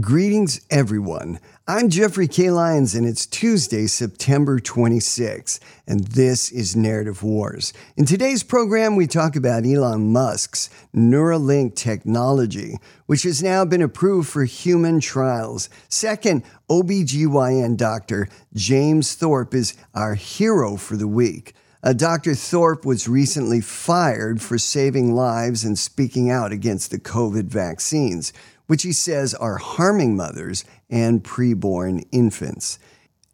Greetings, everyone. I'm Jeffrey K. Lyons, and it's Tuesday, September 26, and this is Narrative Wars. In today's program, we talk about Elon Musk's Neuralink technology, which has now been approved for human trials. Second, OBGYN doctor James Thorp is our hero for the week. Uh, Dr. Thorp was recently fired for saving lives and speaking out against the COVID vaccines which he says are harming mothers and preborn infants.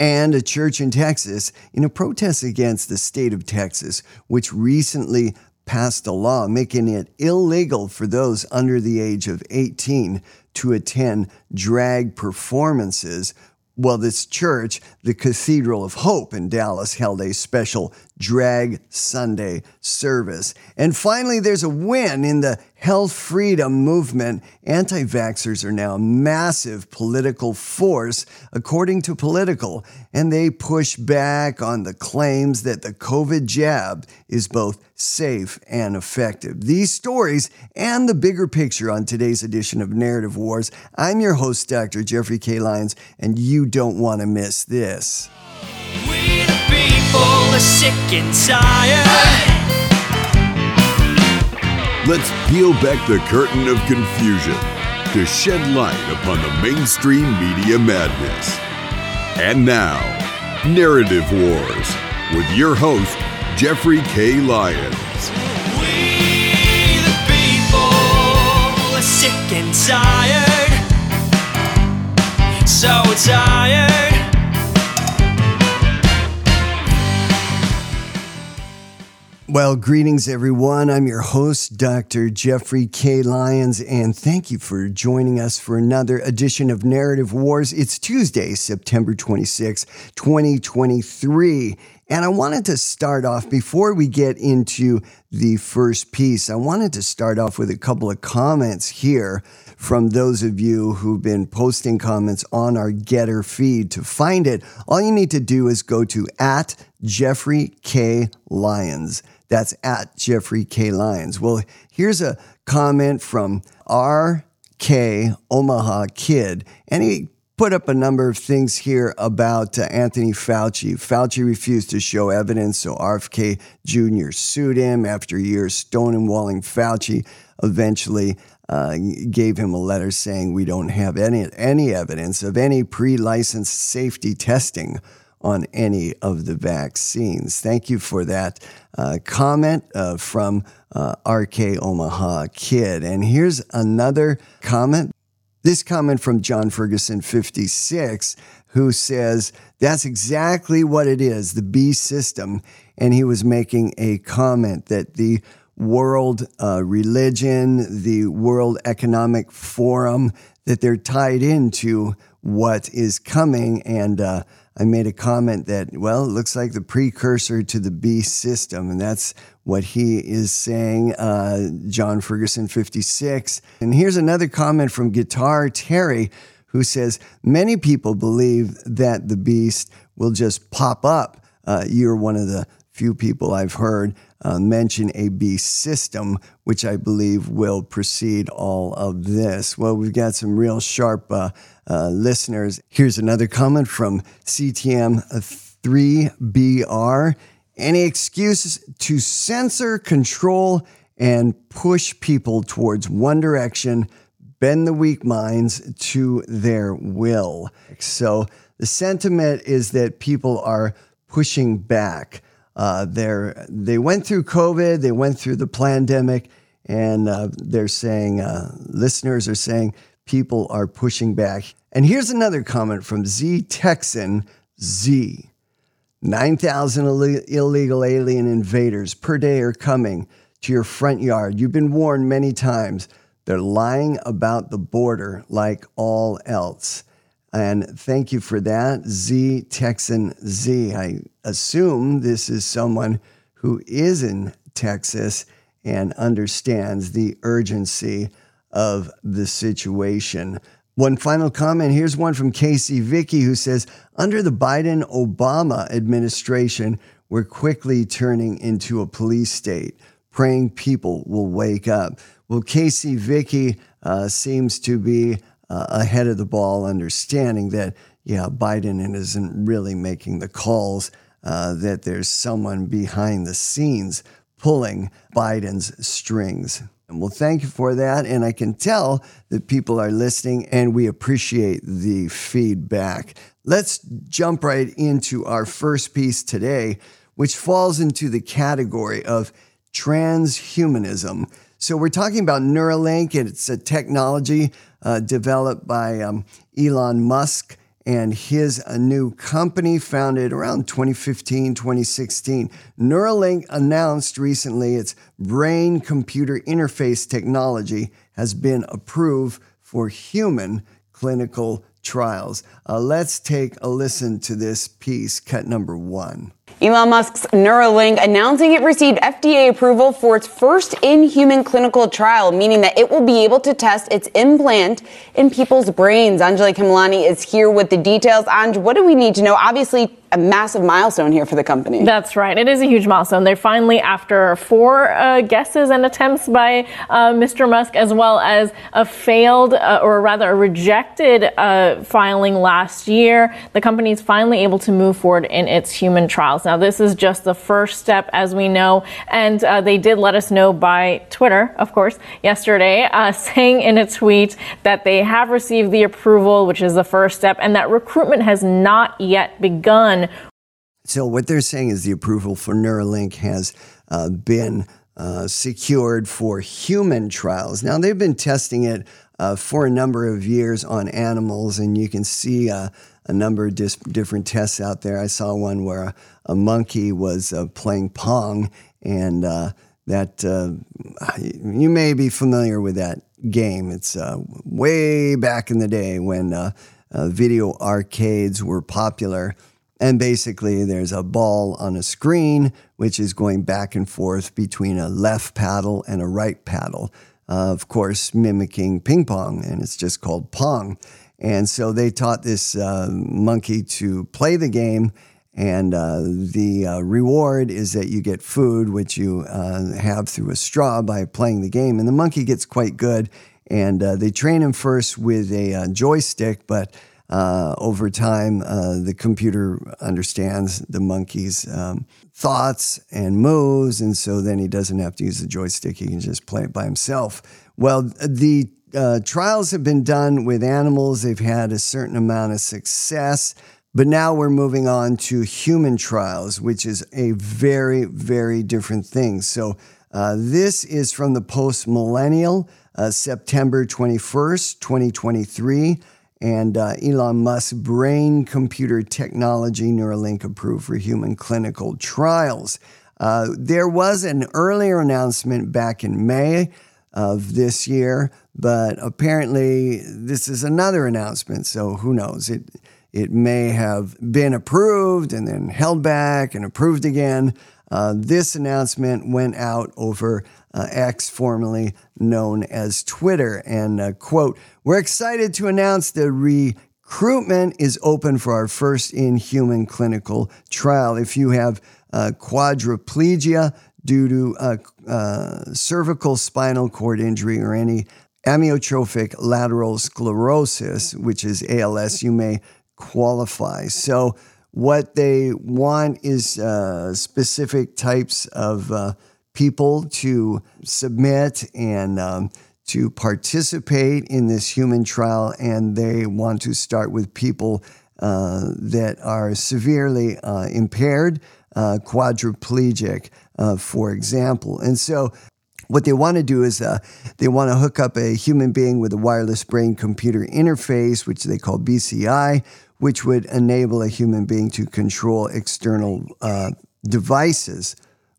And a church in Texas, in a protest against the state of Texas, which recently passed a law making it illegal for those under the age of 18 to attend drag performances. Well, this church, the Cathedral of Hope in Dallas, held a special Drag Sunday service. And finally, there's a win in the health freedom movement. Anti vaxxers are now a massive political force, according to Politico, and they push back on the claims that the COVID jab is both safe and effective. These stories and the bigger picture on today's edition of Narrative Wars. I'm your host, Dr. Jeffrey K. Lyons, and you don't want to miss this people are sick and tired. Let's peel back the curtain of confusion to shed light upon the mainstream media madness. And now, Narrative Wars with your host, Jeffrey K. Lyons. We the people are sick and tired. So tired. Well, greetings, everyone. I'm your host, Dr. Jeffrey K. Lyons, and thank you for joining us for another edition of Narrative Wars. It's Tuesday, September 26, 2023. And I wanted to start off, before we get into the first piece, I wanted to start off with a couple of comments here from those of you who've been posting comments on our Gettr feed. To find it, all you need to do is go to at Jeffrey K. Lyons. That's at Jeffrey K. Lyons. Well, here's a comment from RK Omaha Kid, and he put up a number of things here about uh, Anthony Fauci. Fauci refused to show evidence, so RFK Jr. sued him after years stonewalling Fauci. Eventually, uh, gave him a letter saying we don't have any any evidence of any pre-licensed safety testing on any of the vaccines. Thank you for that uh, comment uh, from uh, RK Omaha Kid. And here's another comment. This comment from John Ferguson 56, who says, That's exactly what it is, the B system. And he was making a comment that the world uh, religion, the World Economic Forum, that they're tied into what is coming. And uh, I made a comment that, well, it looks like the precursor to the beast system. And that's what he is saying, uh, John Ferguson 56. And here's another comment from Guitar Terry, who says, Many people believe that the beast will just pop up. Uh, you're one of the few people I've heard uh, mention a beast system, which I believe will precede all of this. Well, we've got some real sharp uh, listeners. Here's another comment from CTM3BR. Any excuses to censor, control, and push people towards one direction, bend the weak minds to their will. So the sentiment is that people are pushing back. Uh, they went through COVID, they went through the pandemic, and uh, they're saying, uh, listeners are saying, people are pushing back. And here's another comment from Z Texan Z 9,000 Ill- illegal alien invaders per day are coming to your front yard. You've been warned many times. They're lying about the border like all else. And thank you for that, Z Texan Z. I assume this is someone who is in Texas and understands the urgency of the situation. One final comment here's one from Casey Vicky who says Under the Biden Obama administration, we're quickly turning into a police state, praying people will wake up. Well, Casey Vicky uh, seems to be uh, ahead of the ball, understanding that, yeah, Biden isn't really making the calls, uh, that there's someone behind the scenes pulling Biden's strings. And well, thank you for that. And I can tell that people are listening and we appreciate the feedback. Let's jump right into our first piece today, which falls into the category of transhumanism. So we're talking about Neuralink. and It's a technology uh, developed by um, Elon Musk and his new company founded around 2015, 2016. Neuralink announced recently its brain computer interface technology has been approved for human clinical trials. Uh, let's take a listen to this piece, cut number one. Elon Musk's Neuralink announcing it received FDA approval for its first in human clinical trial, meaning that it will be able to test its implant in people's brains. Anjalee Khemlani is here with the details. Anj, what do we need to know? Obviously, a massive milestone here for the company. That's right. It is a huge milestone. They're finally, after four uh, guesses and attempts by uh, Mr. Musk, as well as a failed, uh, or rather a rejected uh, filing last year, the company is finally able to move forward in its human trials. Now, this is just the first step, as we know, and uh, they did let us know by Twitter, of course, yesterday, uh, saying in a tweet that they have received the approval, which is the first step, and that recruitment has not yet begun. So, what they're saying is the approval for Neuralink has uh, been uh, secured for human trials. Now, they've been testing it uh, for a number of years on animals, and you can see uh, a number of dis- different tests out there. I saw one where a, a monkey was uh, playing Pong, and uh, that you may be familiar with that game. It's way back in the day when video arcades were popular. And basically, there's a ball on a screen, which is going back and forth between a left paddle and a right paddle, uh, of course, mimicking ping pong, and it's just called Pong. And so they taught this uh, monkey to play the game, and uh, the uh, reward is that you get food, which you uh, have through a straw by playing the game. And the monkey gets quite good, and uh, they train him first with a joystick, but over time, the computer understands the monkey's um, thoughts and moves, and so then he doesn't have to use the joystick. He can just play it by himself. Well, the uh, trials have been done with animals, they've had a certain amount of success. But now we're moving on to human trials, which is a very, very different thing. So, uh, this is from the Post Millennial, uh, September 21st, 2023 and uh, Elon Musk's brain computer technology Neuralink approved for human clinical trials. Uh, there was an earlier announcement back in May of this year, but apparently this is another announcement. So who knows? It it may have been approved and then held back and approved again. Uh, this announcement went out over uh, X, formerly known as Twitter. And uh, quote, we're excited to announce the recruitment is open for our first in human clinical trial. If you have uh, quadriplegia due to uh, uh, cervical spinal cord injury or any amyotrophic lateral sclerosis, which is ALS, you may qualify. So, what they want is uh, specific types of uh, people to submit and um, to participate in this human trial, and they want to start with people uh, that are severely uh, impaired, uh, quadriplegic, uh, for example. And so, what they want to do is uh, they want to hook up a human being with a wireless brain computer interface, which they call BCI, which would enable a human being to control external uh, devices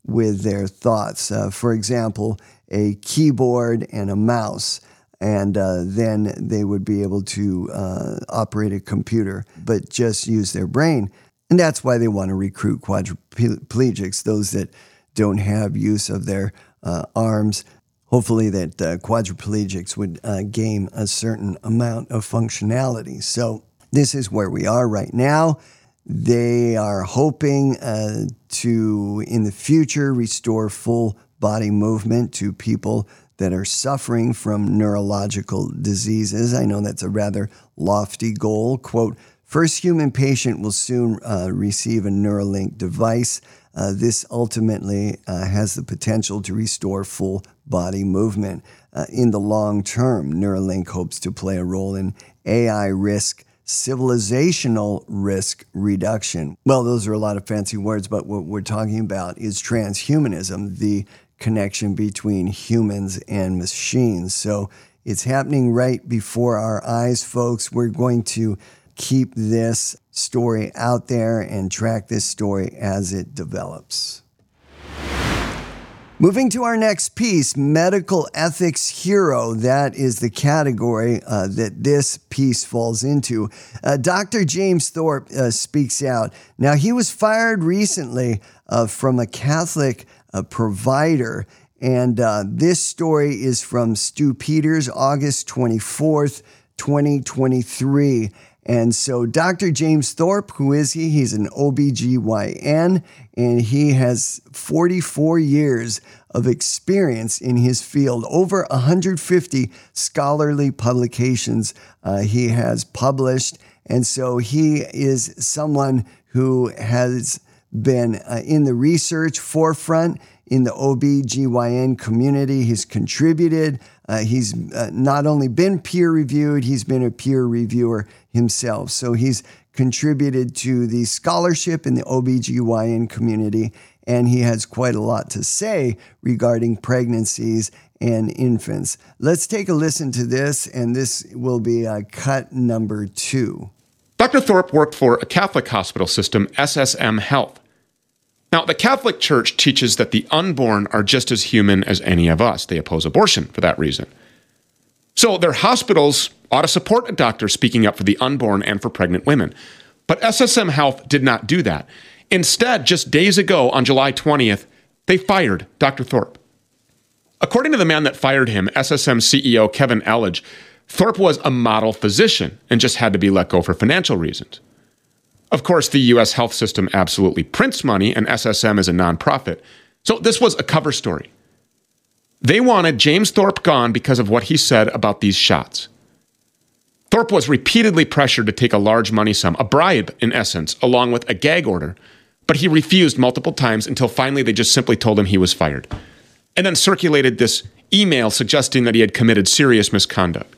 with their thoughts. Uh, for example, a keyboard and a mouse. And uh, then they would be able to uh, operate a computer, but just use their brain. And that's why they want to recruit quadriplegics, those that don't have use of their uh, arms. Hopefully, that uh, quadriplegics would uh, gain a certain amount of functionality. So, this is where we are right now. They are hoping uh, to, in the future, restore full body movement to people that are suffering from neurological diseases. I know that's a rather lofty goal. Quote, first human patient will soon uh, receive a Neuralink device. Uh, this ultimately uh, has the potential to restore full body movement. Uh, in the long term, Neuralink hopes to play a role in AI risk civilizational risk reduction. Well, those are a lot of fancy words, but what we're talking about is transhumanism, the connection between humans and machines. So it's happening right before our eyes, folks. We're going to keep this story out there and track this story as it develops. Moving to our next piece, medical ethics hero. That is the category uh, that this piece falls into. Uh, Dr. James Thorp uh, speaks out. Now, he was fired recently uh, from a Catholic uh, provider. And uh, this story is from Stew Peters, August 24th, 2023. And so, Dr. James Thorp, who is he? He's an OBGYN and he has 44 years of experience in his field. Over 150 scholarly publications uh, he has published. And so, he is someone who has been uh, in the research forefront in the OB/GYN community. He's contributed. Uh, he's uh, not only been peer reviewed, he's been a peer reviewer himself. So he's contributed to the scholarship in the OB/GYN community, and he has quite a lot to say regarding pregnancies and infants. Let's take a listen to this, and this will be uh, cut number two. Dr. Thorp worked for a Catholic hospital system, SSM Health. Now, the Catholic Church teaches that the unborn are just as human as any of us. They oppose abortion for that reason. So, their hospitals ought to support a doctor speaking up for the unborn and for pregnant women. But SSM Health did not do that. Instead, just days ago on July 20th, they fired Dr. Thorp. According to the man that fired him, SSM CEO Kevin Elledge, Thorp was a model physician and just had to be let go for financial reasons. Of course, the US health system absolutely prints money, and SSM is a nonprofit. So this was a cover story. They wanted James Thorp gone because of what he said about these shots. Thorp was repeatedly pressured to take a large money sum, a bribe in essence, along with a gag order, but he refused multiple times until finally they just simply told him he was fired. And then circulated this email suggesting that he had committed serious misconduct.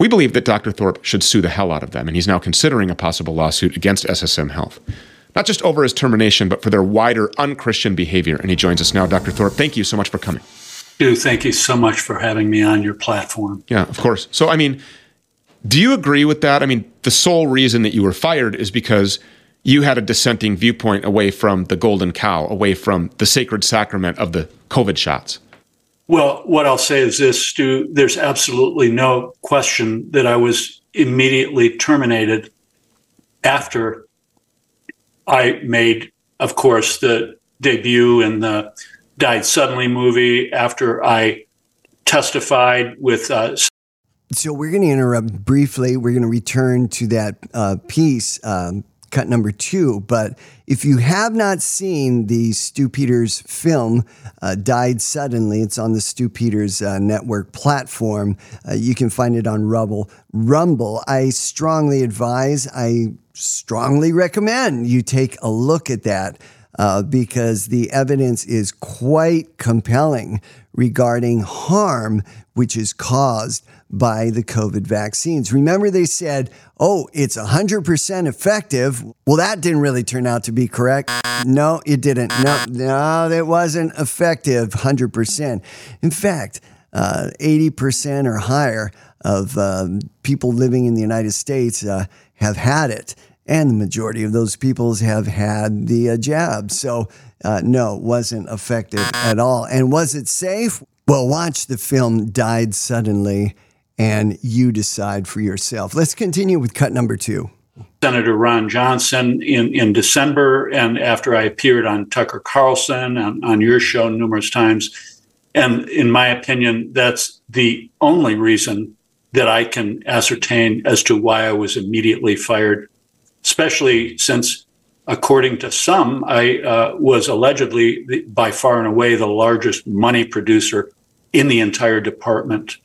We believe that Dr. Thorp should sue the hell out of them, and he's now considering a possible lawsuit against SSM Health. Not just over his termination, but for their wider unchristian behavior. And he joins us now. Dr. Thorp, thank you so much for coming. Dude, thank you so much for having me on your platform. Yeah, of course. So, I mean, do you agree with that? I mean, the sole reason that you were fired is because you had a dissenting viewpoint away from the golden cow, away from the sacred sacrament of the COVID shots. Well, what I'll say is this, Stew, there's absolutely no question that I was immediately terminated after I made, of course, the debut in the Died Suddenly movie, after I testified with. Uh, so we're going to interrupt briefly. We're going to return to that uh, piece um, cut number two. But if you have not seen the Stew Peters film, uh, Died Suddenly, it's on the Stew Peters uh, network platform. Uh, you can find it on Rumble. Rumble. I strongly advise, I strongly recommend you take a look at that. Uh, because the evidence is quite compelling regarding harm which is caused by the COVID vaccines. Remember, they said, oh, it's 100% effective. Well, that didn't really turn out to be correct. No, it didn't. No, no, it wasn't effective 100%. In fact, uh, 80% or higher of um, people living in the United States uh, have had it. And the majority of those people have had the uh, jab. So, uh, no, wasn't effective at all. And was it safe? Well, watch the film Died Suddenly and you decide for yourself. Let's continue with cut number two. Senator Ron Johnson in, in December, and after I appeared on Tucker Carlson and on your show numerous times. And in my opinion, that's the only reason that I can ascertain as to why I was immediately fired, especially since, according to some, I uh, was allegedly the, by far and away the largest money producer in the entire department.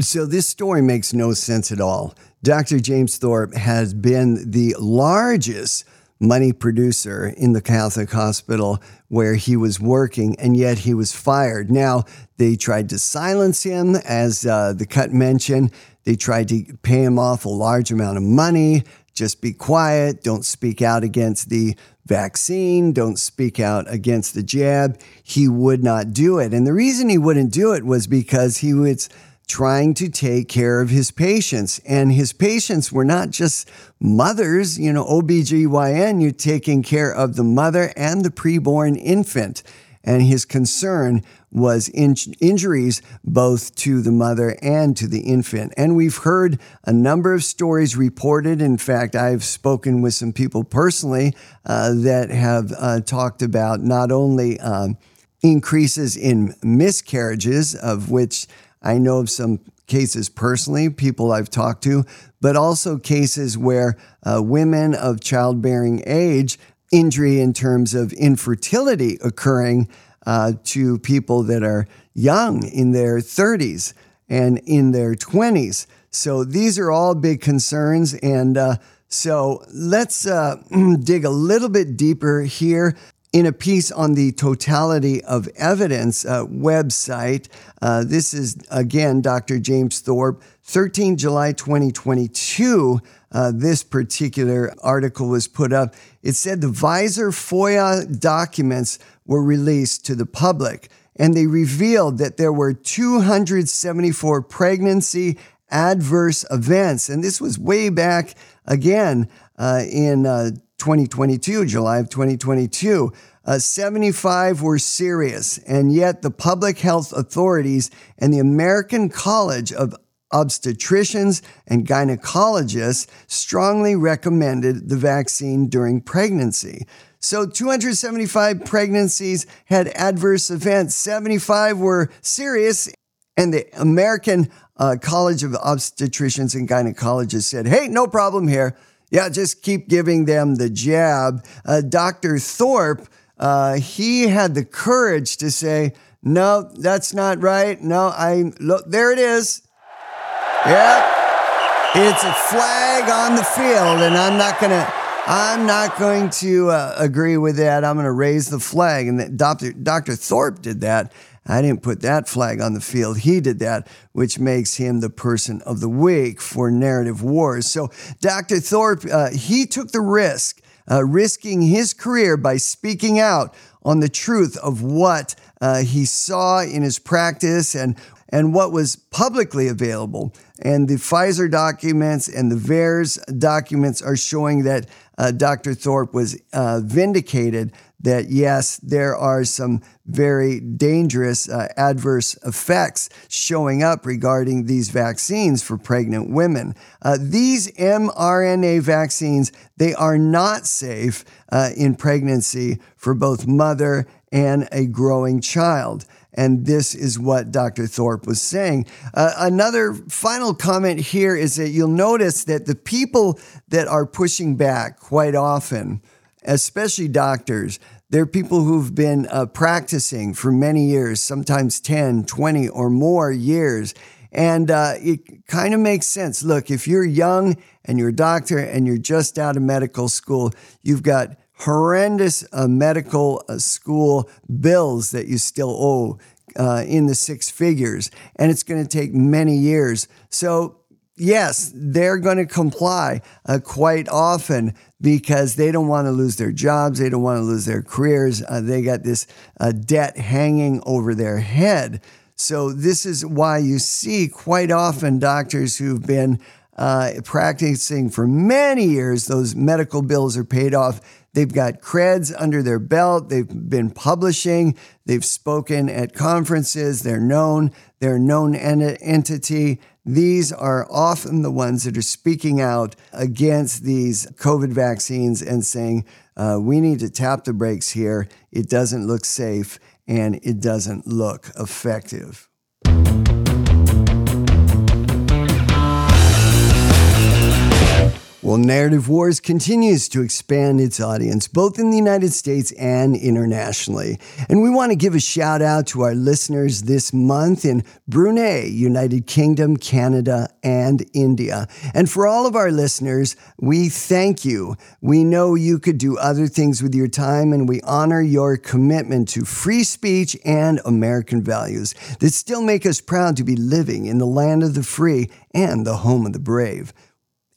So this story makes no sense at all. Dr. James Thorp has been the largest money producer in the Catholic hospital where he was working, and yet he was fired. Now, they tried to silence him, as uh, the cut mentioned. They tried to pay him off a large amount of money. Just be quiet. Don't speak out against the vaccine. Don't speak out against the jab. He would not do it. And the reason he wouldn't do it was because he was trying to take care of his patients. And his patients were not just mothers, you know, OBGYN, you're taking care of the mother and the preborn infant. And his concern was in- injuries both to the mother and to the infant. And we've heard a number of stories reported. In fact, I've spoken with some people personally uh, that have uh, talked about not only um, increases in miscarriages, of which I know of some cases personally, people I've talked to, but also cases where uh, women of childbearing age, injury in terms of infertility occurring uh, to people that are young in their 30s and in their 20s. So these are all big concerns. And uh, so let's uh, dig a little bit deeper here in a piece on the totality of evidence uh, website. Uh, this is again Dr. James Thorp, 13 July 2022. Uh, this particular article was put up. It said the Pfizer FOIA documents were released to the public, and they revealed that there were 274 pregnancy adverse events. And this was way back again uh, in uh, 2022, July of 2022. Uh, 75 were serious, and yet the public health authorities and the American College of Obstetricians and gynecologists strongly recommended the vaccine during pregnancy. So 275 pregnancies had adverse events, 75 were serious, and the American uh, College of Obstetricians and Gynecologists said, hey, no problem here. Yeah, just keep giving them the jab. Uh, Dr. Thorp, uh, he had the courage to say, no, that's not right. No, I look, there it is. Yep. It's a flag on the field, and I'm not going to. I'm not going to uh, agree with that. I'm going to raise the flag. And Dr. Dr. Thorp did that. I didn't put that flag on the field. He did that, which makes him the person of the week for narrative wars. So Dr. Thorp, uh, he took the risk, uh, risking his career by speaking out on the truth of what uh, he saw in his practice and and what was publicly available. And the Pfizer documents and the VAERS documents are showing that uh, Dr. Thorp was uh, vindicated that yes, there are some very dangerous uh, adverse effects showing up regarding these vaccines for pregnant women. Uh, these mRNA vaccines, they are not safe uh, in pregnancy for both mother and a growing child. And this is what Dr. Thorp was saying. Uh, another final comment here is that you'll notice that the people that are pushing back quite often, especially doctors, they're people who've been uh, practicing for many years, sometimes 10, 20, or more years. And uh, it kind of makes sense. Look, if you're young and you're a doctor and you're just out of medical school, you've got horrendous uh, medical uh, school bills that you still owe uh, in the six figures, and it's going to take many years. So, yes, they're going to comply uh, quite often because they don't want to lose their jobs, they don't want to lose their careers. Uh, they got this uh, debt hanging over their head. So, this is why you see quite often doctors who've been uh, practicing for many years, those medical bills are paid off. They've got creds under their belt. They've been publishing. They've spoken at conferences. They're known. They're a known ent- entity. These are often the ones that are speaking out against these COVID vaccines and saying, uh, we need to tap the brakes here. It doesn't look safe and it doesn't look effective. Well, Narrative Wars continues to expand its audience both in the United States and internationally. And we want to give a shout out to our listeners this month in Brunei, United Kingdom, Canada, and India. And for all of our listeners, we thank you. We know you could do other things with your time, and we honor your commitment to free speech and American values that still make us proud to be living in the land of the free and the home of the brave.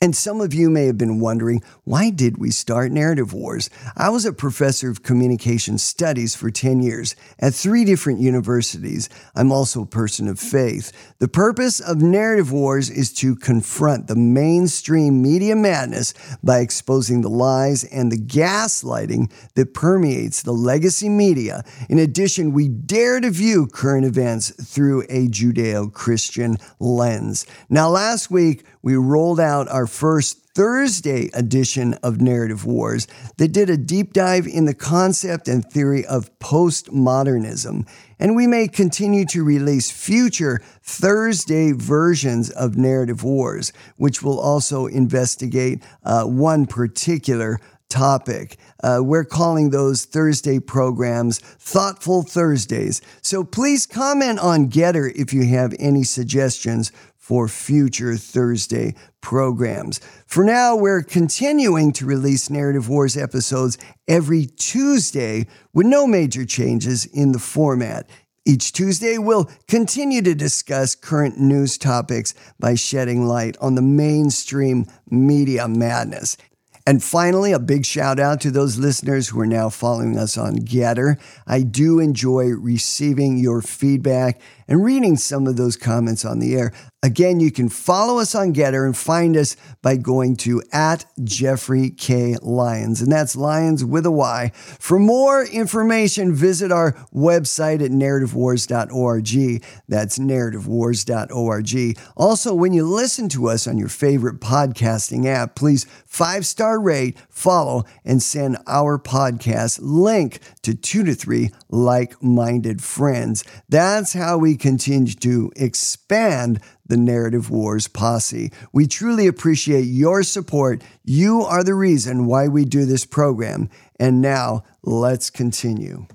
And some of you may have been wondering, why did we start Narrative Wars? I was a professor of communication studies for 10 years at three different universities. I'm also a person of faith. The purpose of Narrative Wars is to confront the mainstream media madness by exposing the lies and the gaslighting that permeates the legacy media. In addition, we dare to view current events through a Judeo Christian lens. Now, last week, we rolled out our first Thursday edition of Narrative Wars that did a deep dive in the concept and theory of postmodernism. And we may continue to release future Thursday versions of Narrative Wars, which will also investigate uh, one particular topic. Uh, we're calling those Thursday programs Thoughtful Thursdays. So please comment on Gettr if you have any suggestions for future Thursday programs. For now, we're continuing to release Narrative Wars episodes every Tuesday with no major changes in the format. Each Tuesday, we'll continue to discuss current news topics by shedding light on the mainstream media madness. And finally, a big shout out to those listeners who are now following us on Gettr. I do enjoy receiving your feedback and reading some of those comments on the air. Again, you can follow us on Gettr and find us by going to at Jeffrey K. Lyons, and that's Lyons with a Y. For more information, visit our website at narrativewars.org. That's narrativewars.org. Also, when you listen to us on your favorite podcasting app, please five star rate, follow, and send our podcast link to two to three like minded friends. That's how we continue to expand the Narrative Wars posse. We truly appreciate your support. You are the reason why we do this program. And now let's continue.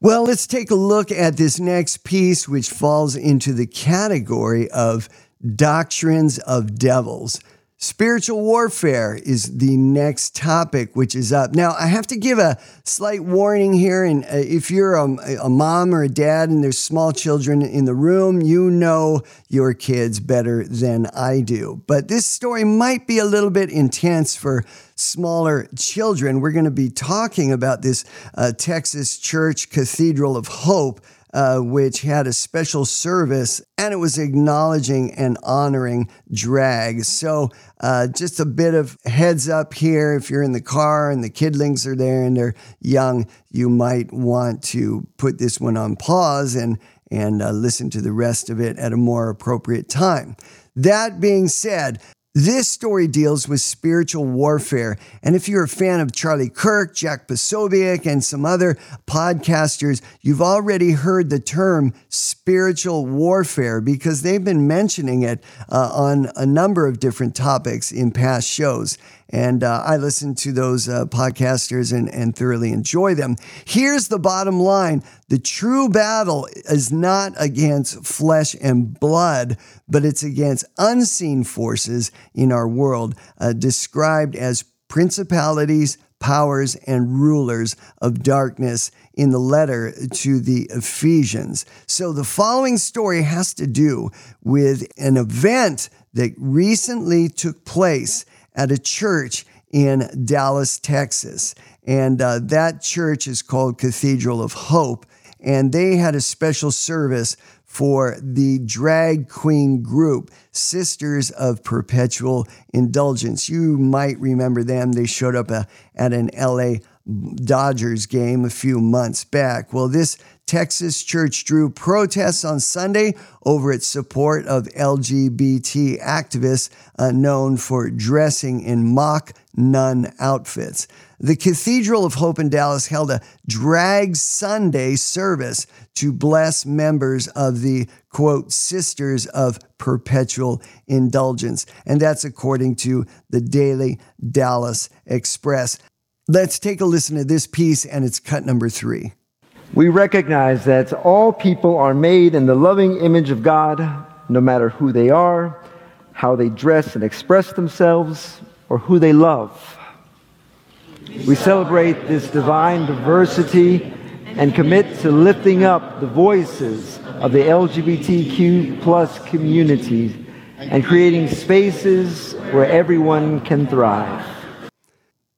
Well, let's take a look at this next piece, which falls into the category of doctrines of devils. Spiritual warfare is the next topic, which is up. Now, I have to give a slight warning here. And uh, if you're a, a, mom or a dad and there's small children in the room, you know your kids better than I do. But this story might be a little bit intense for smaller children. We're going to be talking about this uh, Texas Church Cathedral of Hope uh, which had a special service and it was acknowledging and honoring drag. So, uh, just a bit of heads up here if you're in the car and the kidlings are there and they're young, you might want to put this one on pause and, and uh, listen to the rest of it at a more appropriate time. That being said, this story deals with spiritual warfare. And if you're a fan of Charlie Kirk, Jack Posobiec, and some other podcasters, you've already heard the term spiritual warfare because they've been mentioning it uh, on a number of different topics in past shows. And uh, I listen to those uh, podcasters and, and thoroughly enjoy them. Here's the bottom line the true battle is not against flesh and blood, but it's against unseen forces in our world, uh, described as principalities, powers, and rulers of darkness in the letter to the Ephesians. So the following story has to do with an event that recently took place at a church in Dallas, Texas. And uh, that church is called Cathedral of Hope. And they had a special service for the drag queen group, Sisters of Perpetual Indulgence. You might remember them. They showed up uh, at an LA Dodgers game a few months back. Well, this Texas church drew protests on Sunday over its support of LGBT activists uh, known for dressing in mock nun outfits. The Cathedral of Hope in Dallas held a drag Sunday service to bless members of the quote Sisters of Perpetual Indulgence. And that's according to the Daily Dallas Express. Let's take a listen to this piece, and it's cut number three. We recognize that all people are made in the loving image of God, no matter who they are, how they dress and express themselves, or who they love. We celebrate this divine diversity and commit to lifting up the voices of the LGBTQ plus community and creating spaces where everyone can thrive.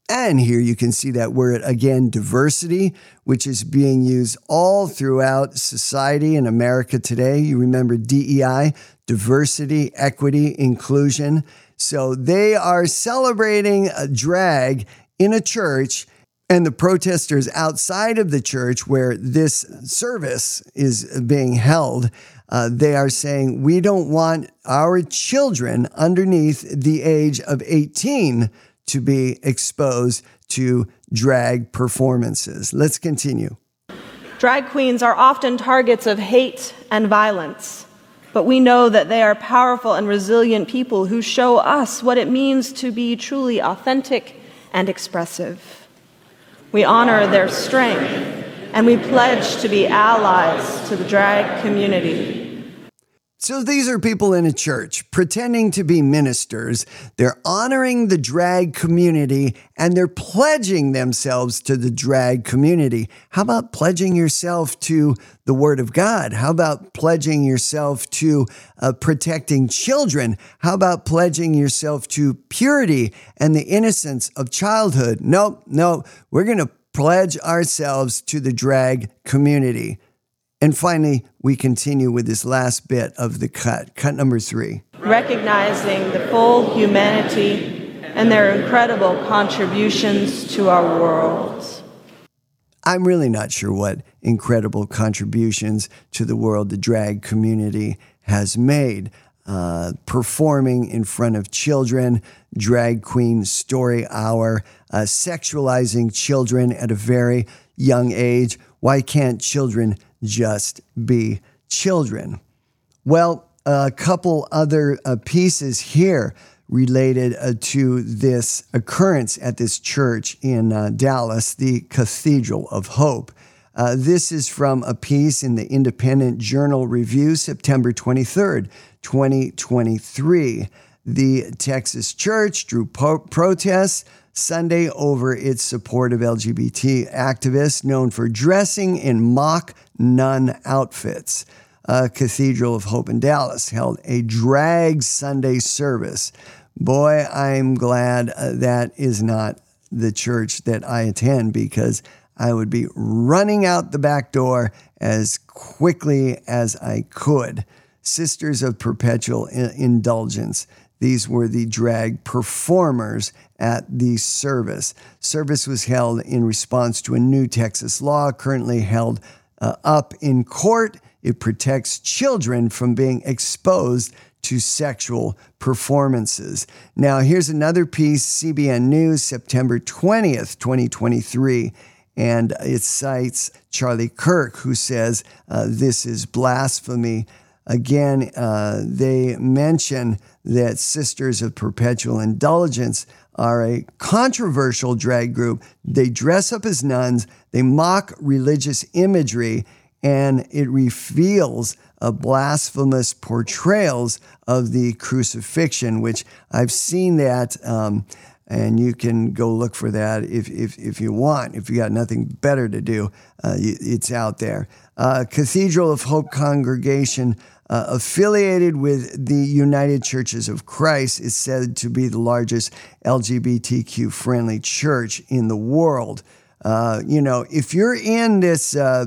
And here you can see that word again, diversity, which is being used all throughout society in America today. You remember DEI, diversity, equity, inclusion. So they are celebrating a drag in a church and the protesters outside of the church where this service is being held, uh, they are saying, We don't want our children underneath the age of 18 to be exposed to drag performances. Let's continue. Drag queens are often targets of hate and violence, but we know that they are powerful and resilient people who show us what it means to be truly authentic and expressive. We honor their strength and we pledge to be allies to the drag community. So these are people in a church pretending to be ministers. They're honoring the drag community and they're pledging themselves to the drag community. How about pledging yourself to the Word of God? How about pledging yourself to uh, protecting children? How about pledging yourself to purity and the innocence of childhood? No, no, we're going to pledge ourselves to the drag community. And finally, we continue with this last bit of the cut, cut number three. Recognizing the full humanity and their incredible contributions to our world. I'm really not sure what incredible contributions to the world the drag community has made. Uh, performing in front of children, drag queen story hour, uh, sexualizing children at a very young age. Why can't children just be children? Well, a couple other uh, pieces here related uh, to this occurrence at this church in uh, Dallas, the Cathedral of Hope. Uh, this is from a piece in the Independent Journal Review, September 23rd, 2023. The Texas church drew po- protests Sunday over its support of LGBT activists known for dressing in mock nun outfits. Cathedral of Hope in Dallas held a drag Sunday service. Boy, I'm glad uh, that is not the church that I attend because I would be running out the back door as quickly as I could. Sisters of Perpetual Indulgence. These were the drag performers at the service. Service was held in response to a new Texas law currently held uh, up in court. It protects children from being exposed to sexual performances. Now, here's another piece CBN News, September 20th, 2023. And it cites Charlie Kirk, who says uh, this is blasphemy. Again, uh, they mention that Sisters of Perpetual Indulgence are a controversial drag group. They dress up as nuns, they mock religious imagery, and it reveals a blasphemous portrayals of the crucifixion, which I've seen that. Um, and you can go look for that if, if, if you want. If you got nothing better to do, uh, it's out there. Uh, Cathedral of Hope Congregation uh, affiliated with the United Churches of Christ, is said to be the largest LGBTQ friendly church in the world. Uh, you know, if you're in this uh,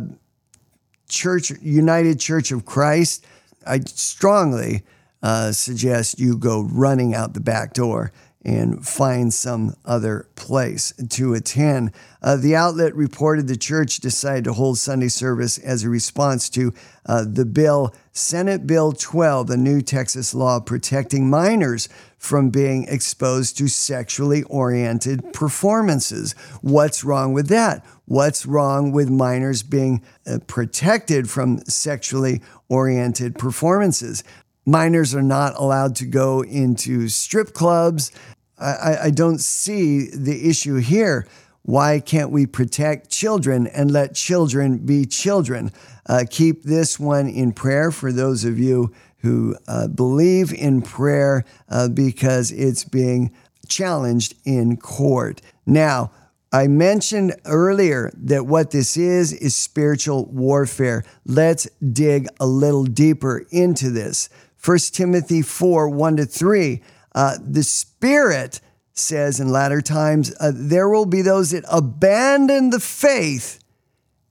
church, United Church of Christ, I strongly uh, suggest you go running out the back door and find some other place to attend. Uh, the outlet reported the church decided to hold Sunday service as a response to uh, the bill, Senate Bill 12, the new Texas law protecting minors from being exposed to sexually oriented performances. What's wrong with that? What's wrong with minors being uh, protected from sexually oriented performances? Minors are not allowed to go into strip clubs. I, I, don't see the issue here. Why can't we protect children and let children be children? Uh, keep this one in prayer for those of you who uh, believe in prayer uh, because it's being challenged in court. Now, I mentioned earlier that what this is is spiritual warfare. Let's dig a little deeper into this. 1 Timothy 4 1 to 3. Uh, the Spirit says in latter times, uh, there will be those that abandon the faith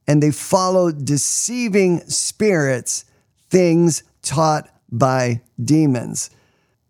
and they follow deceiving spirits, things taught by demons.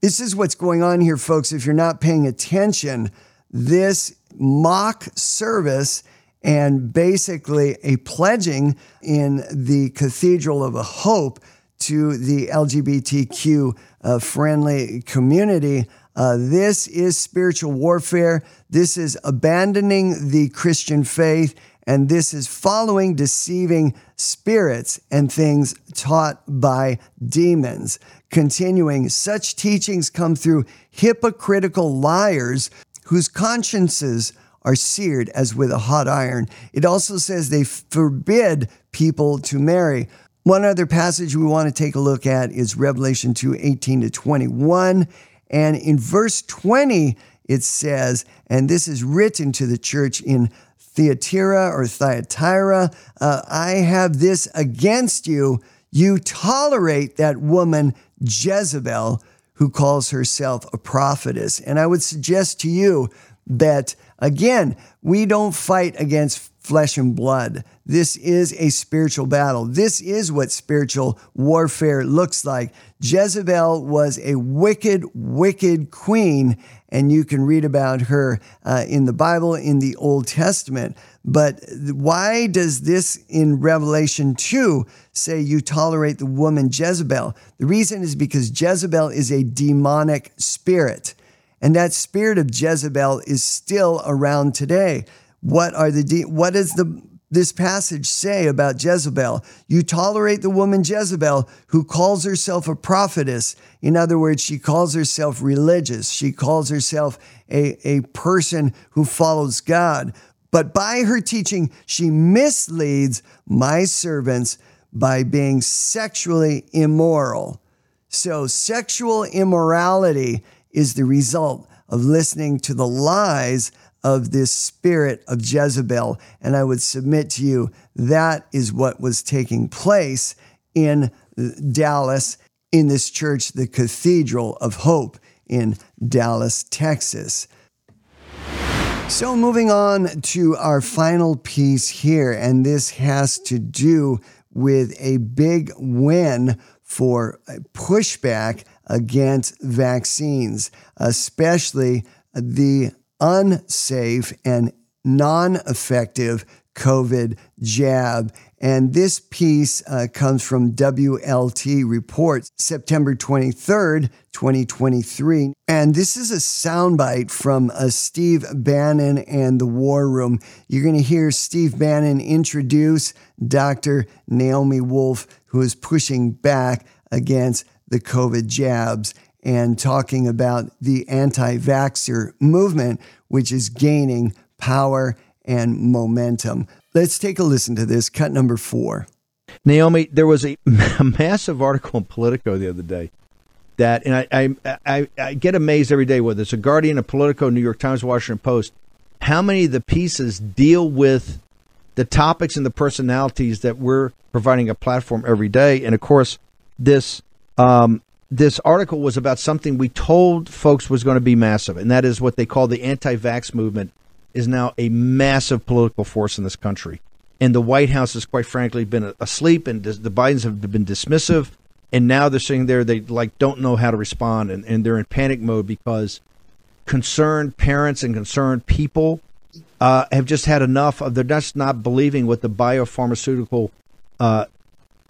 This is what's going on here, folks. If you're not paying attention, this mock service and basically a pledging in the Cathedral of a Hope to the LGBTQ uh, friendly community. Uh, this is spiritual warfare. This is abandoning the Christian faith, and this is following deceiving spirits and things taught by demons. Continuing, such teachings come through hypocritical liars whose consciences are seared as with a hot iron. It also says they forbid people to marry. One other passage we want to take a look at is Revelation 2 18 to 21. And in verse 20, it says, and this is written to the church in Thyatira or Thyatira uh, I have this against you. You tolerate that woman Jezebel who calls herself a prophetess. And I would suggest to you that, again, we don't fight against flesh and blood. This is a spiritual battle. This is what spiritual warfare looks like. Jezebel was a wicked, wicked queen, and you can read about her uh, in the Bible in the Old Testament. But why does this in Revelation 2 say you tolerate the woman Jezebel? The reason is because Jezebel is a demonic spirit. And that spirit of Jezebel is still around today. What are the de- what does the this passage say about Jezebel? You tolerate the woman Jezebel who calls herself a prophetess. In other words, she calls herself religious. She calls herself a, a person who follows God. But by her teaching, she misleads my servants by being sexually immoral. So, sexual immorality is the result of listening to the lies of this spirit of Jezebel. And I would submit to you that is what was taking place in Dallas, in this church, the Cathedral of Hope in Dallas, Texas. So, moving on to our final piece here, and this has to do with a big win for pushback against vaccines, especially the unsafe and non effective COVID jab. And this piece uh, comes from WLT Reports, September 23rd, 2023. And this is a soundbite from uh, Steve Bannon and the War Room. You're going to hear Steve Bannon introduce Dr. Naomi Wolf, who is pushing back against the COVID jabs and talking about the anti vaxxer movement, which is gaining power and momentum. Let's take a listen to this. Cut number four. Naomi, there was a, massive article in Politico the other day that, and I, I, I, I get amazed every day whether it's a Guardian, a Politico, New York Times, Washington Post, how many of the pieces deal with the topics and the personalities that we're providing a platform every day. And of course, this um, this article was about something we told folks was going to be massive, and that is what they call the anti-vax movement is now a massive political force in this country. And the White House has, quite frankly, been asleep, and the Bidens have been dismissive. And now they're sitting there, they like don't know how to respond, and, and they're in panic mode because concerned parents and concerned people uh, have just had enough of they're just not believing what the biopharmaceutical uh,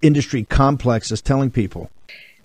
industry complex is telling people.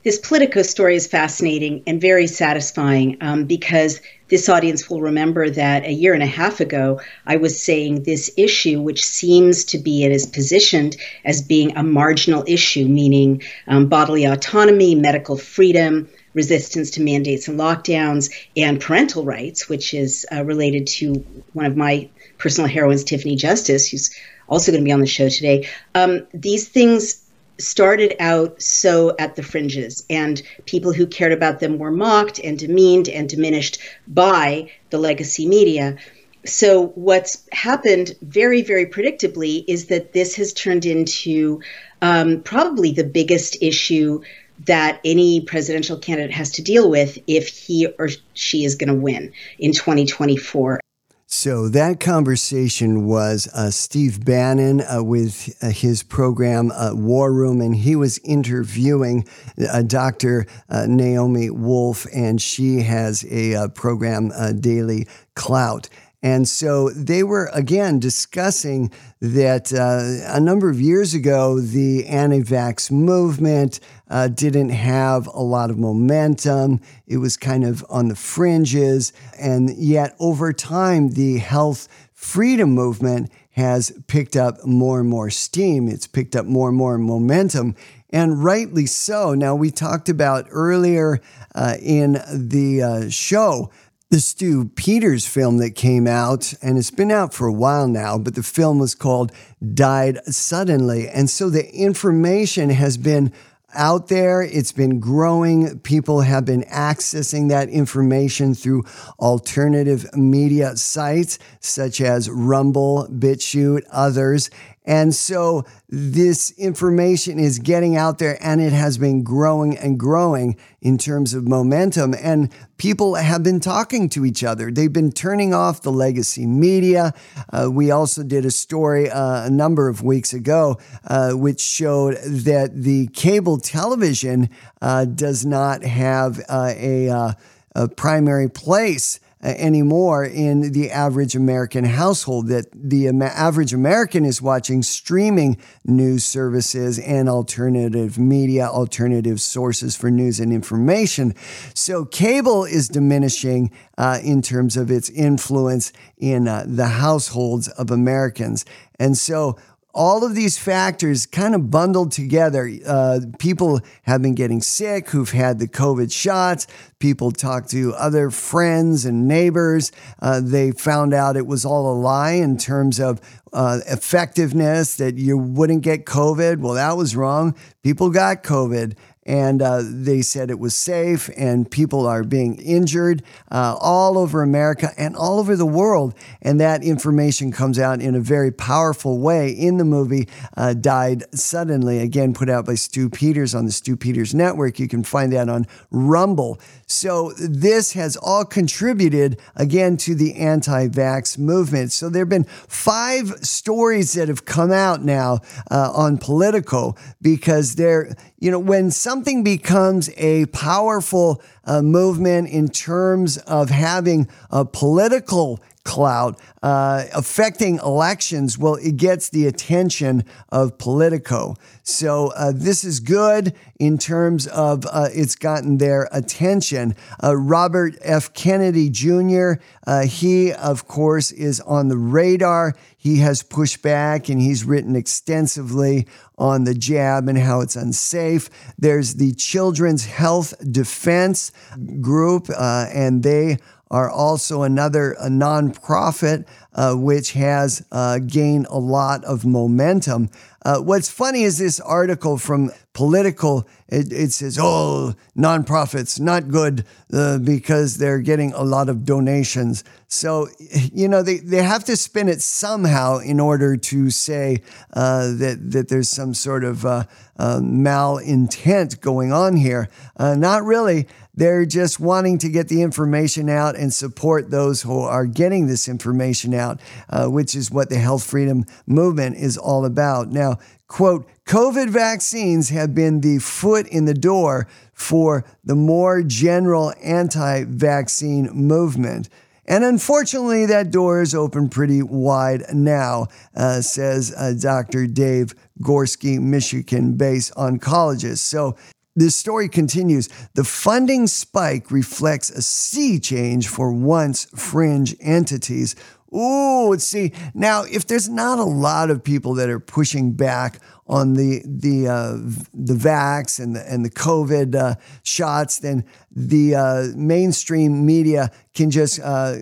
This Politico story is fascinating and very satisfying um, because this audience will remember that a year and a half ago, I was saying this issue, which seems to be it is positioned as being a marginal issue, meaning um, bodily autonomy, medical freedom, resistance to mandates and lockdowns, and parental rights, which is uh, related to one of my personal heroines, Tiffany Justice, who's also going to be on the show today. Um, these things started out so at the fringes, and people who cared about them were mocked and demeaned and diminished by the legacy media. So, what's happened very, very predictably is that this has turned into um, probably the biggest issue that any presidential candidate has to deal with if he or she is going to win in 2024. So that conversation was uh, Steve Bannon uh, with uh, his program uh, War Room, and he was interviewing uh, Dr. Uh, Naomi Wolf, and she has a program, Daily Clout. And so they were again discussing that uh, a number of years ago, the anti vax movement uh, didn't have a lot of momentum. It was kind of on the fringes. And yet, over time, the health freedom movement has picked up more and more steam. It's picked up more and more momentum, and rightly so. Now, we talked about earlier uh, in the uh, show the Stew Peters film that came out, and it's been out for a while now, but the film was called Died Suddenly. And so the information has been out there, it's been growing. People have been accessing that information through alternative media sites such as Rumble, BitChute, others. And so this information is getting out there and it has been growing and growing in terms of momentum. And people have been talking to each other. They've been turning off the legacy media. Uh, we also did a story uh, a number of weeks ago uh, which showed that the cable television uh, does not have uh, a, uh, a primary place anymore in the average American household. That the average American is watching streaming news services and alternative media, alternative sources for news and information. So cable is diminishing uh, in terms of its influence in uh, the households of Americans. And so all of these factors kind of bundled together. Uh, people have been getting sick who've had the COVID shots. People talk to other friends and neighbors. Uh, they found out it was all a lie in terms of uh, effectiveness, that you wouldn't get COVID. Well, that was wrong. People got COVID and uh, they said it was safe, and people are being injured uh, all over America and all over the world. And that information comes out in a very powerful way in the movie uh, Died Suddenly, again, put out by Stew Peters on the Stew Peters Network. You can find that on Rumble. So this has all contributed again to the anti vax movement. So there have been five stories that have come out now uh, on Politico because they're, you know, when something becomes a powerful uh, movement in terms of having a political clout uh, affecting elections, well, it gets the attention of Politico. So uh, this is good in terms of uh, it's gotten their attention. Uh, Robert F. Kennedy Jr., uh, he, of course, is on the radar. He has pushed back and he's written extensively on the jab and how it's unsafe. There's the Children's Health Defense Group, uh, and they are also another a nonprofit uh, which has uh, gained a lot of momentum. Uh, what's funny is this article from Politico. It, it says, "Oh, nonprofits not good uh, because they're getting a lot of donations." So you know they, they have to spin it somehow in order to say uh, that that there's some sort of uh, malintent going on here. not really They're just wanting to get the information out and support those who are getting this information out, uh, which is what the health freedom movement is all about. Now, quote, COVID vaccines have been the foot in the door for the more general anti vaccine movement. And unfortunately, that door is open pretty wide now, uh, says uh, Dr. Dave Gorski, Michigan based oncologist. So this story continues. The funding spike reflects a sea change for once fringe entities. Ooh, see now if there's not a lot of people that are pushing back on the the uh, the vax and the and the COVID uh, shots, then the uh, mainstream media can just uh,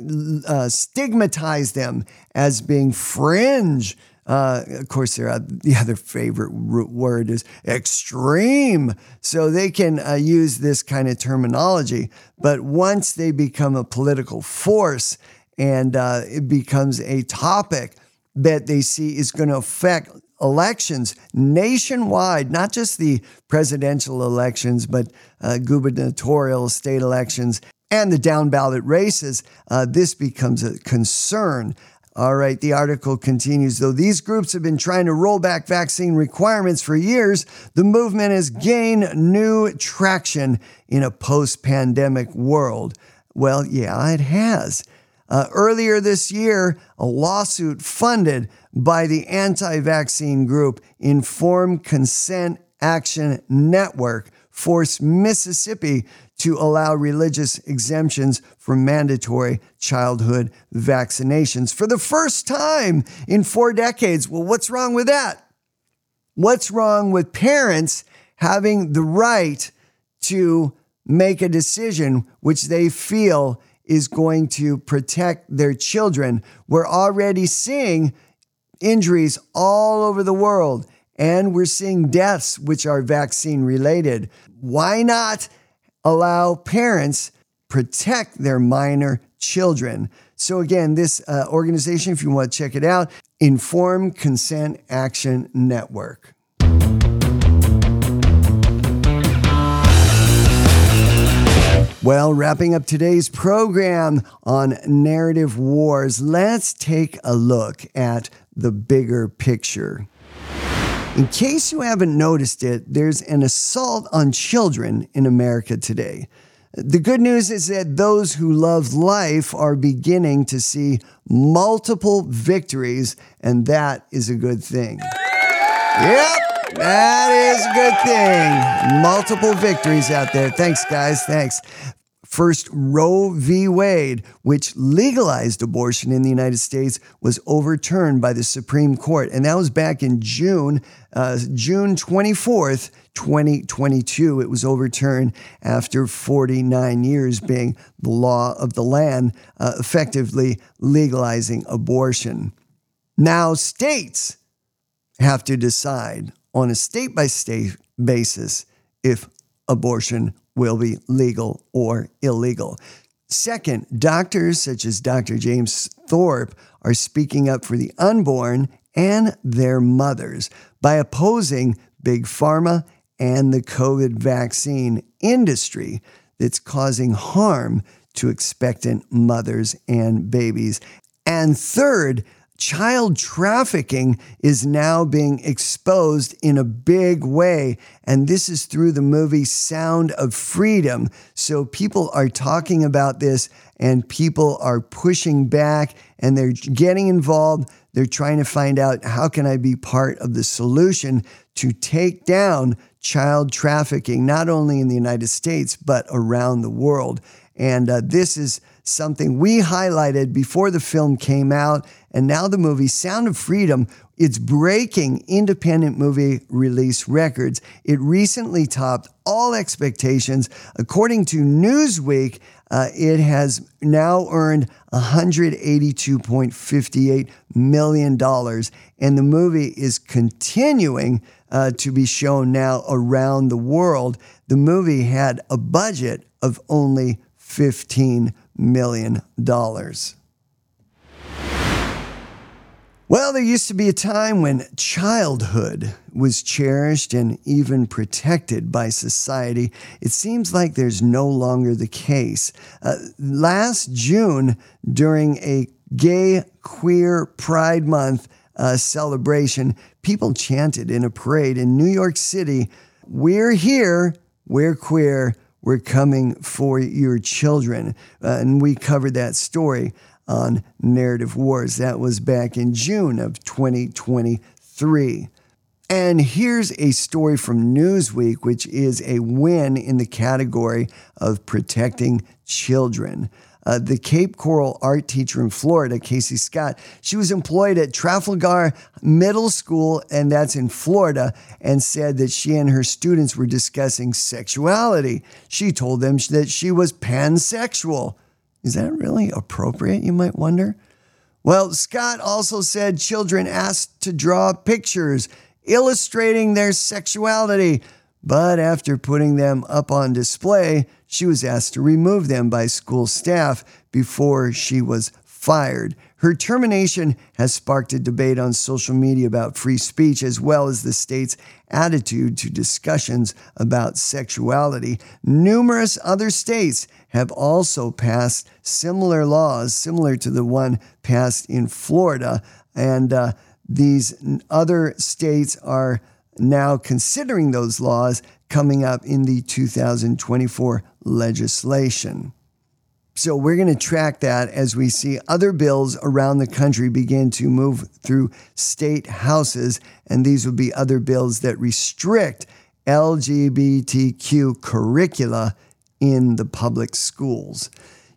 uh, stigmatize them as being fringe. Uh, of course, their the other favorite word is extreme, so they can use this kind of terminology. But once they become a political force and it becomes a topic that they see is going to affect elections nationwide, not just the presidential elections, but uh, gubernatorial state elections and the down ballot races, uh, this becomes a concern. All right, the article continues. Though these groups have been trying to roll back vaccine requirements for years, the movement has gained new traction in a post pandemic world. Well, yeah, it has. Uh, earlier this year, a lawsuit funded by the anti vaccine group Informed Consent Action Network forced Mississippi to allow religious exemptions for mandatory childhood vaccinations for the first time in four decades. Well, what's wrong with that? What's wrong with parents having the right to make a decision which they feel is going to protect their children? We're already seeing injuries all over the world, and we're seeing deaths which are vaccine related. Why not allow parents protect their minor children? So again, this uh, organization, if you want to check it out, Informed Consent Action Network. Well, wrapping up today's program on narrative wars, let's take a look at the bigger picture. In case you haven't noticed it, there's an assault on children in America today. The good news is that those who love life are beginning to see multiple victories, and that is a good thing. Yep, that is a good thing. Multiple victories out there. Thanks, guys. Thanks. First, Roe v. Wade, which legalized abortion in the United States, was overturned by the Supreme Court. And that was back in June, uh, June 24th, 2022. It was overturned after 49 years being the law of the land, uh, effectively legalizing abortion. Now, states have to decide on a state by state basis if abortion will be legal or illegal. Second, doctors such as Dr. James Thorp are speaking up for the unborn and their mothers by opposing big pharma and the COVID vaccine industry that's causing harm to expectant mothers and babies. And third, child trafficking is now being exposed in a big way. And this is through the movie Sound of Freedom. So people are talking about this and people are pushing back and they're getting involved. They're trying to find out how can I be part of the solution to take down child trafficking, not only in the United States, but around the world. And uh, this is something we highlighted before the film came out. And now the movie Sound of Freedom, it's breaking independent movie release records. It recently topped all expectations. According to Newsweek, uh, it has now earned $182.58 million. And the movie is continuing uh, to be shown now around the world. The movie had a budget of only $15 million. Well, there used to be a time when childhood was cherished and even protected by society. It seems like there's no longer the case. Uh, last June, during a gay queer pride month uh, celebration, people chanted in a parade in New York City We're here, we're queer, we're coming for your children. Uh, and we covered that story on Narrative Wars. That was back in June of 2023. And here's a story from Newsweek, which is a win in the category of protecting children. Uh, the Cape Coral art teacher in Florida, Casey Scott, she was employed at Trafalgar Middle School, and that's in Florida, and said that she and her students were discussing sexuality. She told them that she was pansexual. Is that really appropriate, you might wonder? Well, Scott also said children asked to draw pictures illustrating their sexuality, but after putting them up on display, she was asked to remove them by school staff before she was fired. Her termination has sparked a debate on social media about free speech as well as the state's attitude to discussions about sexuality. Numerous other states have also passed similar laws, similar to the one passed in Florida. And uh, these other states are now considering those laws coming up in the 2024 legislation. So we're going to track that as we see other bills around the country begin to move through state houses. And these would be other bills that restrict LGBTQ curricula in the public schools.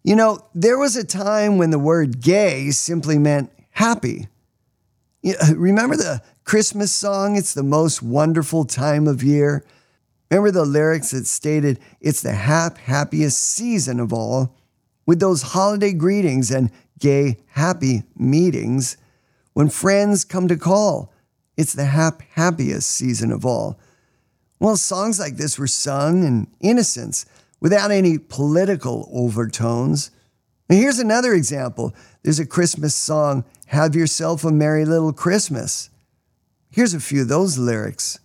You know, there was a time when the word gay simply meant happy. Remember the Christmas song, It's the Most Wonderful Time of Year? Remember the lyrics that stated, It's the hap- happiest season of all? With those holiday greetings and gay happy meetings, when friends come to call, it's the hap- happiest season of all. Well, songs like this were sung in innocence without any political overtones. And here's another example there's a Christmas song, Have Yourself a Merry Little Christmas. Here's a few of those lyrics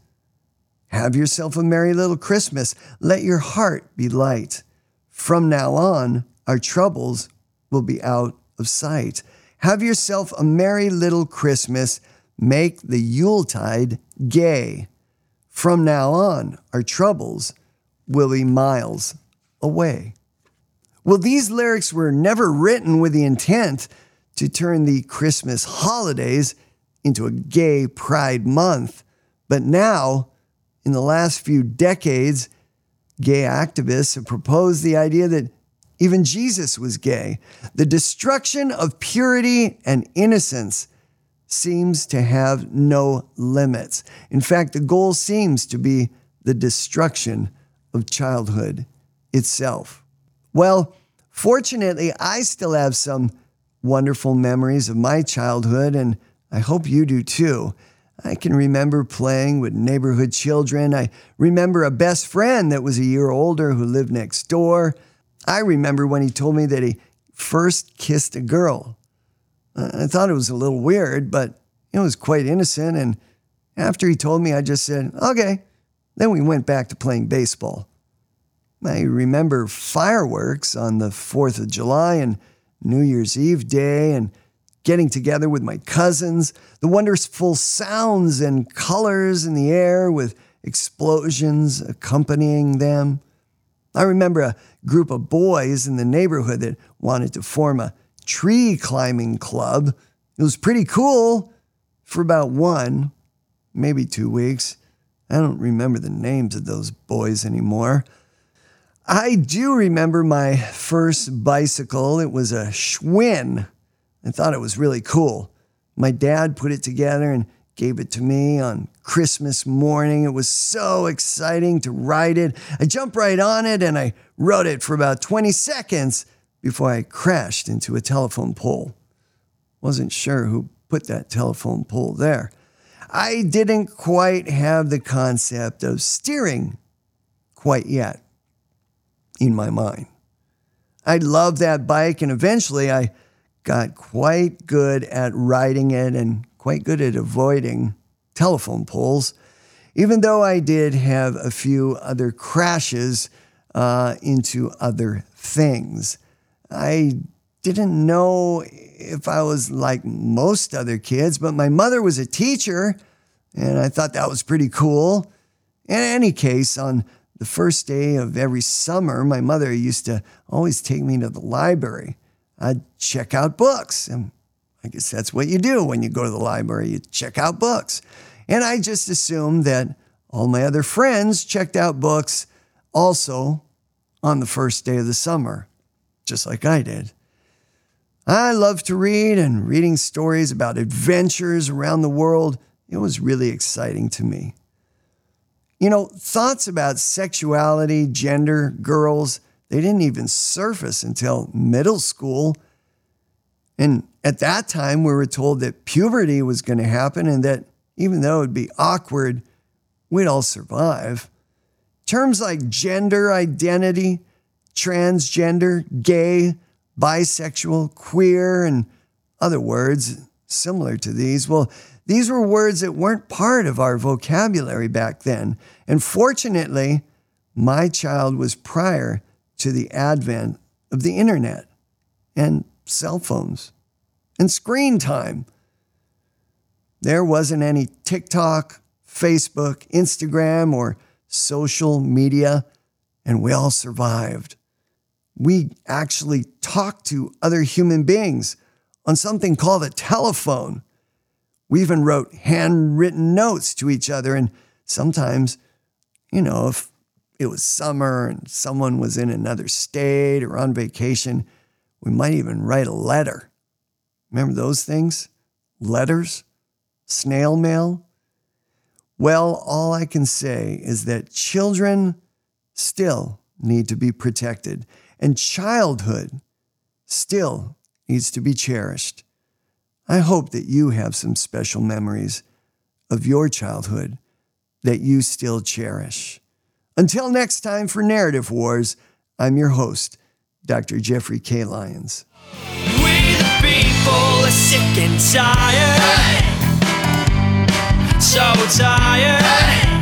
Have yourself a merry little Christmas. Let your heart be light. From now on, our troubles will be out of sight. Have yourself a merry little Christmas. Make the Yuletide gay. From now on, our troubles will be miles away. Well, these lyrics were never written with the intent to turn the Christmas holidays into a gay pride month. But now, in the last few decades, gay activists have proposed the idea that even Jesus was gay. The destruction of purity and innocence seems to have no limits. In fact, the goal seems to be the destruction of childhood itself. Well, fortunately, I still have some wonderful memories of my childhood, and I hope you do too. I can remember playing with neighborhood children. I remember a best friend that was a year older who lived next door. I remember when he told me that he first kissed a girl. I thought it was a little weird, but it was quite innocent. And after he told me, I just said, okay. Then we went back to playing baseball. I remember fireworks on the 4th of July and New Year's Eve day and getting together with my cousins, the wonderful sounds and colors in the air with explosions accompanying them. I remember a group of boys in the neighborhood that wanted to form a tree climbing club. It was pretty cool for about one, maybe two weeks. I don't remember the names of those boys anymore. I do remember my first bicycle. It was a Schwinn. I thought it was really cool. My dad put it together and gave it to me on Christmas morning. It was so exciting to ride it. I jumped right on it and I rode it for about 20 seconds before I crashed into a telephone pole. Wasn't sure who put that telephone pole there. I didn't quite have the concept of steering quite yet in my mind. I loved that bike, and eventually I got quite good at riding it and quite good at avoiding telephone poles, even though I did have a few other crashes uh, into other things. I didn't know if I was like most other kids, but my mother was a teacher, and I thought that was pretty cool. In any case, on the first day of every summer, my mother used to always take me to the library. I'd check out books. And I guess that's what you do when you go to the library, you check out books. And I just assumed that all my other friends checked out books also on the first day of the summer, just like I did. I love to read, and reading stories about adventures around the world, it was really exciting to me. You know, thoughts about sexuality, gender, girls, they didn't even surface until middle school. And at that time, we were told that puberty was going to happen and that even though it would be awkward, we'd all survive. Terms like gender identity, transgender, gay, bisexual, queer, and other words similar to these, well, these were words that weren't part of our vocabulary back then. And fortunately, my child was prior to the advent of the internet and cell phones and screen time. There wasn't any TikTok, Facebook, Instagram, or social media, and we all survived. We actually talked to other human beings on something called a telephone. We even wrote handwritten notes to each other, and sometimes, you know, if it was summer and someone was in another state or on vacation, we might even write a letter. Remember those things? Letters? Snail mail? Well, all I can say is that children still need to be protected, and childhood still needs to be cherished. I hope that you have some special memories of your childhood that you still cherish. Until next time for Narrative Wars, I'm your host, Dr. Jeffrey K. Lyons. We the people are sick and tired. So tired.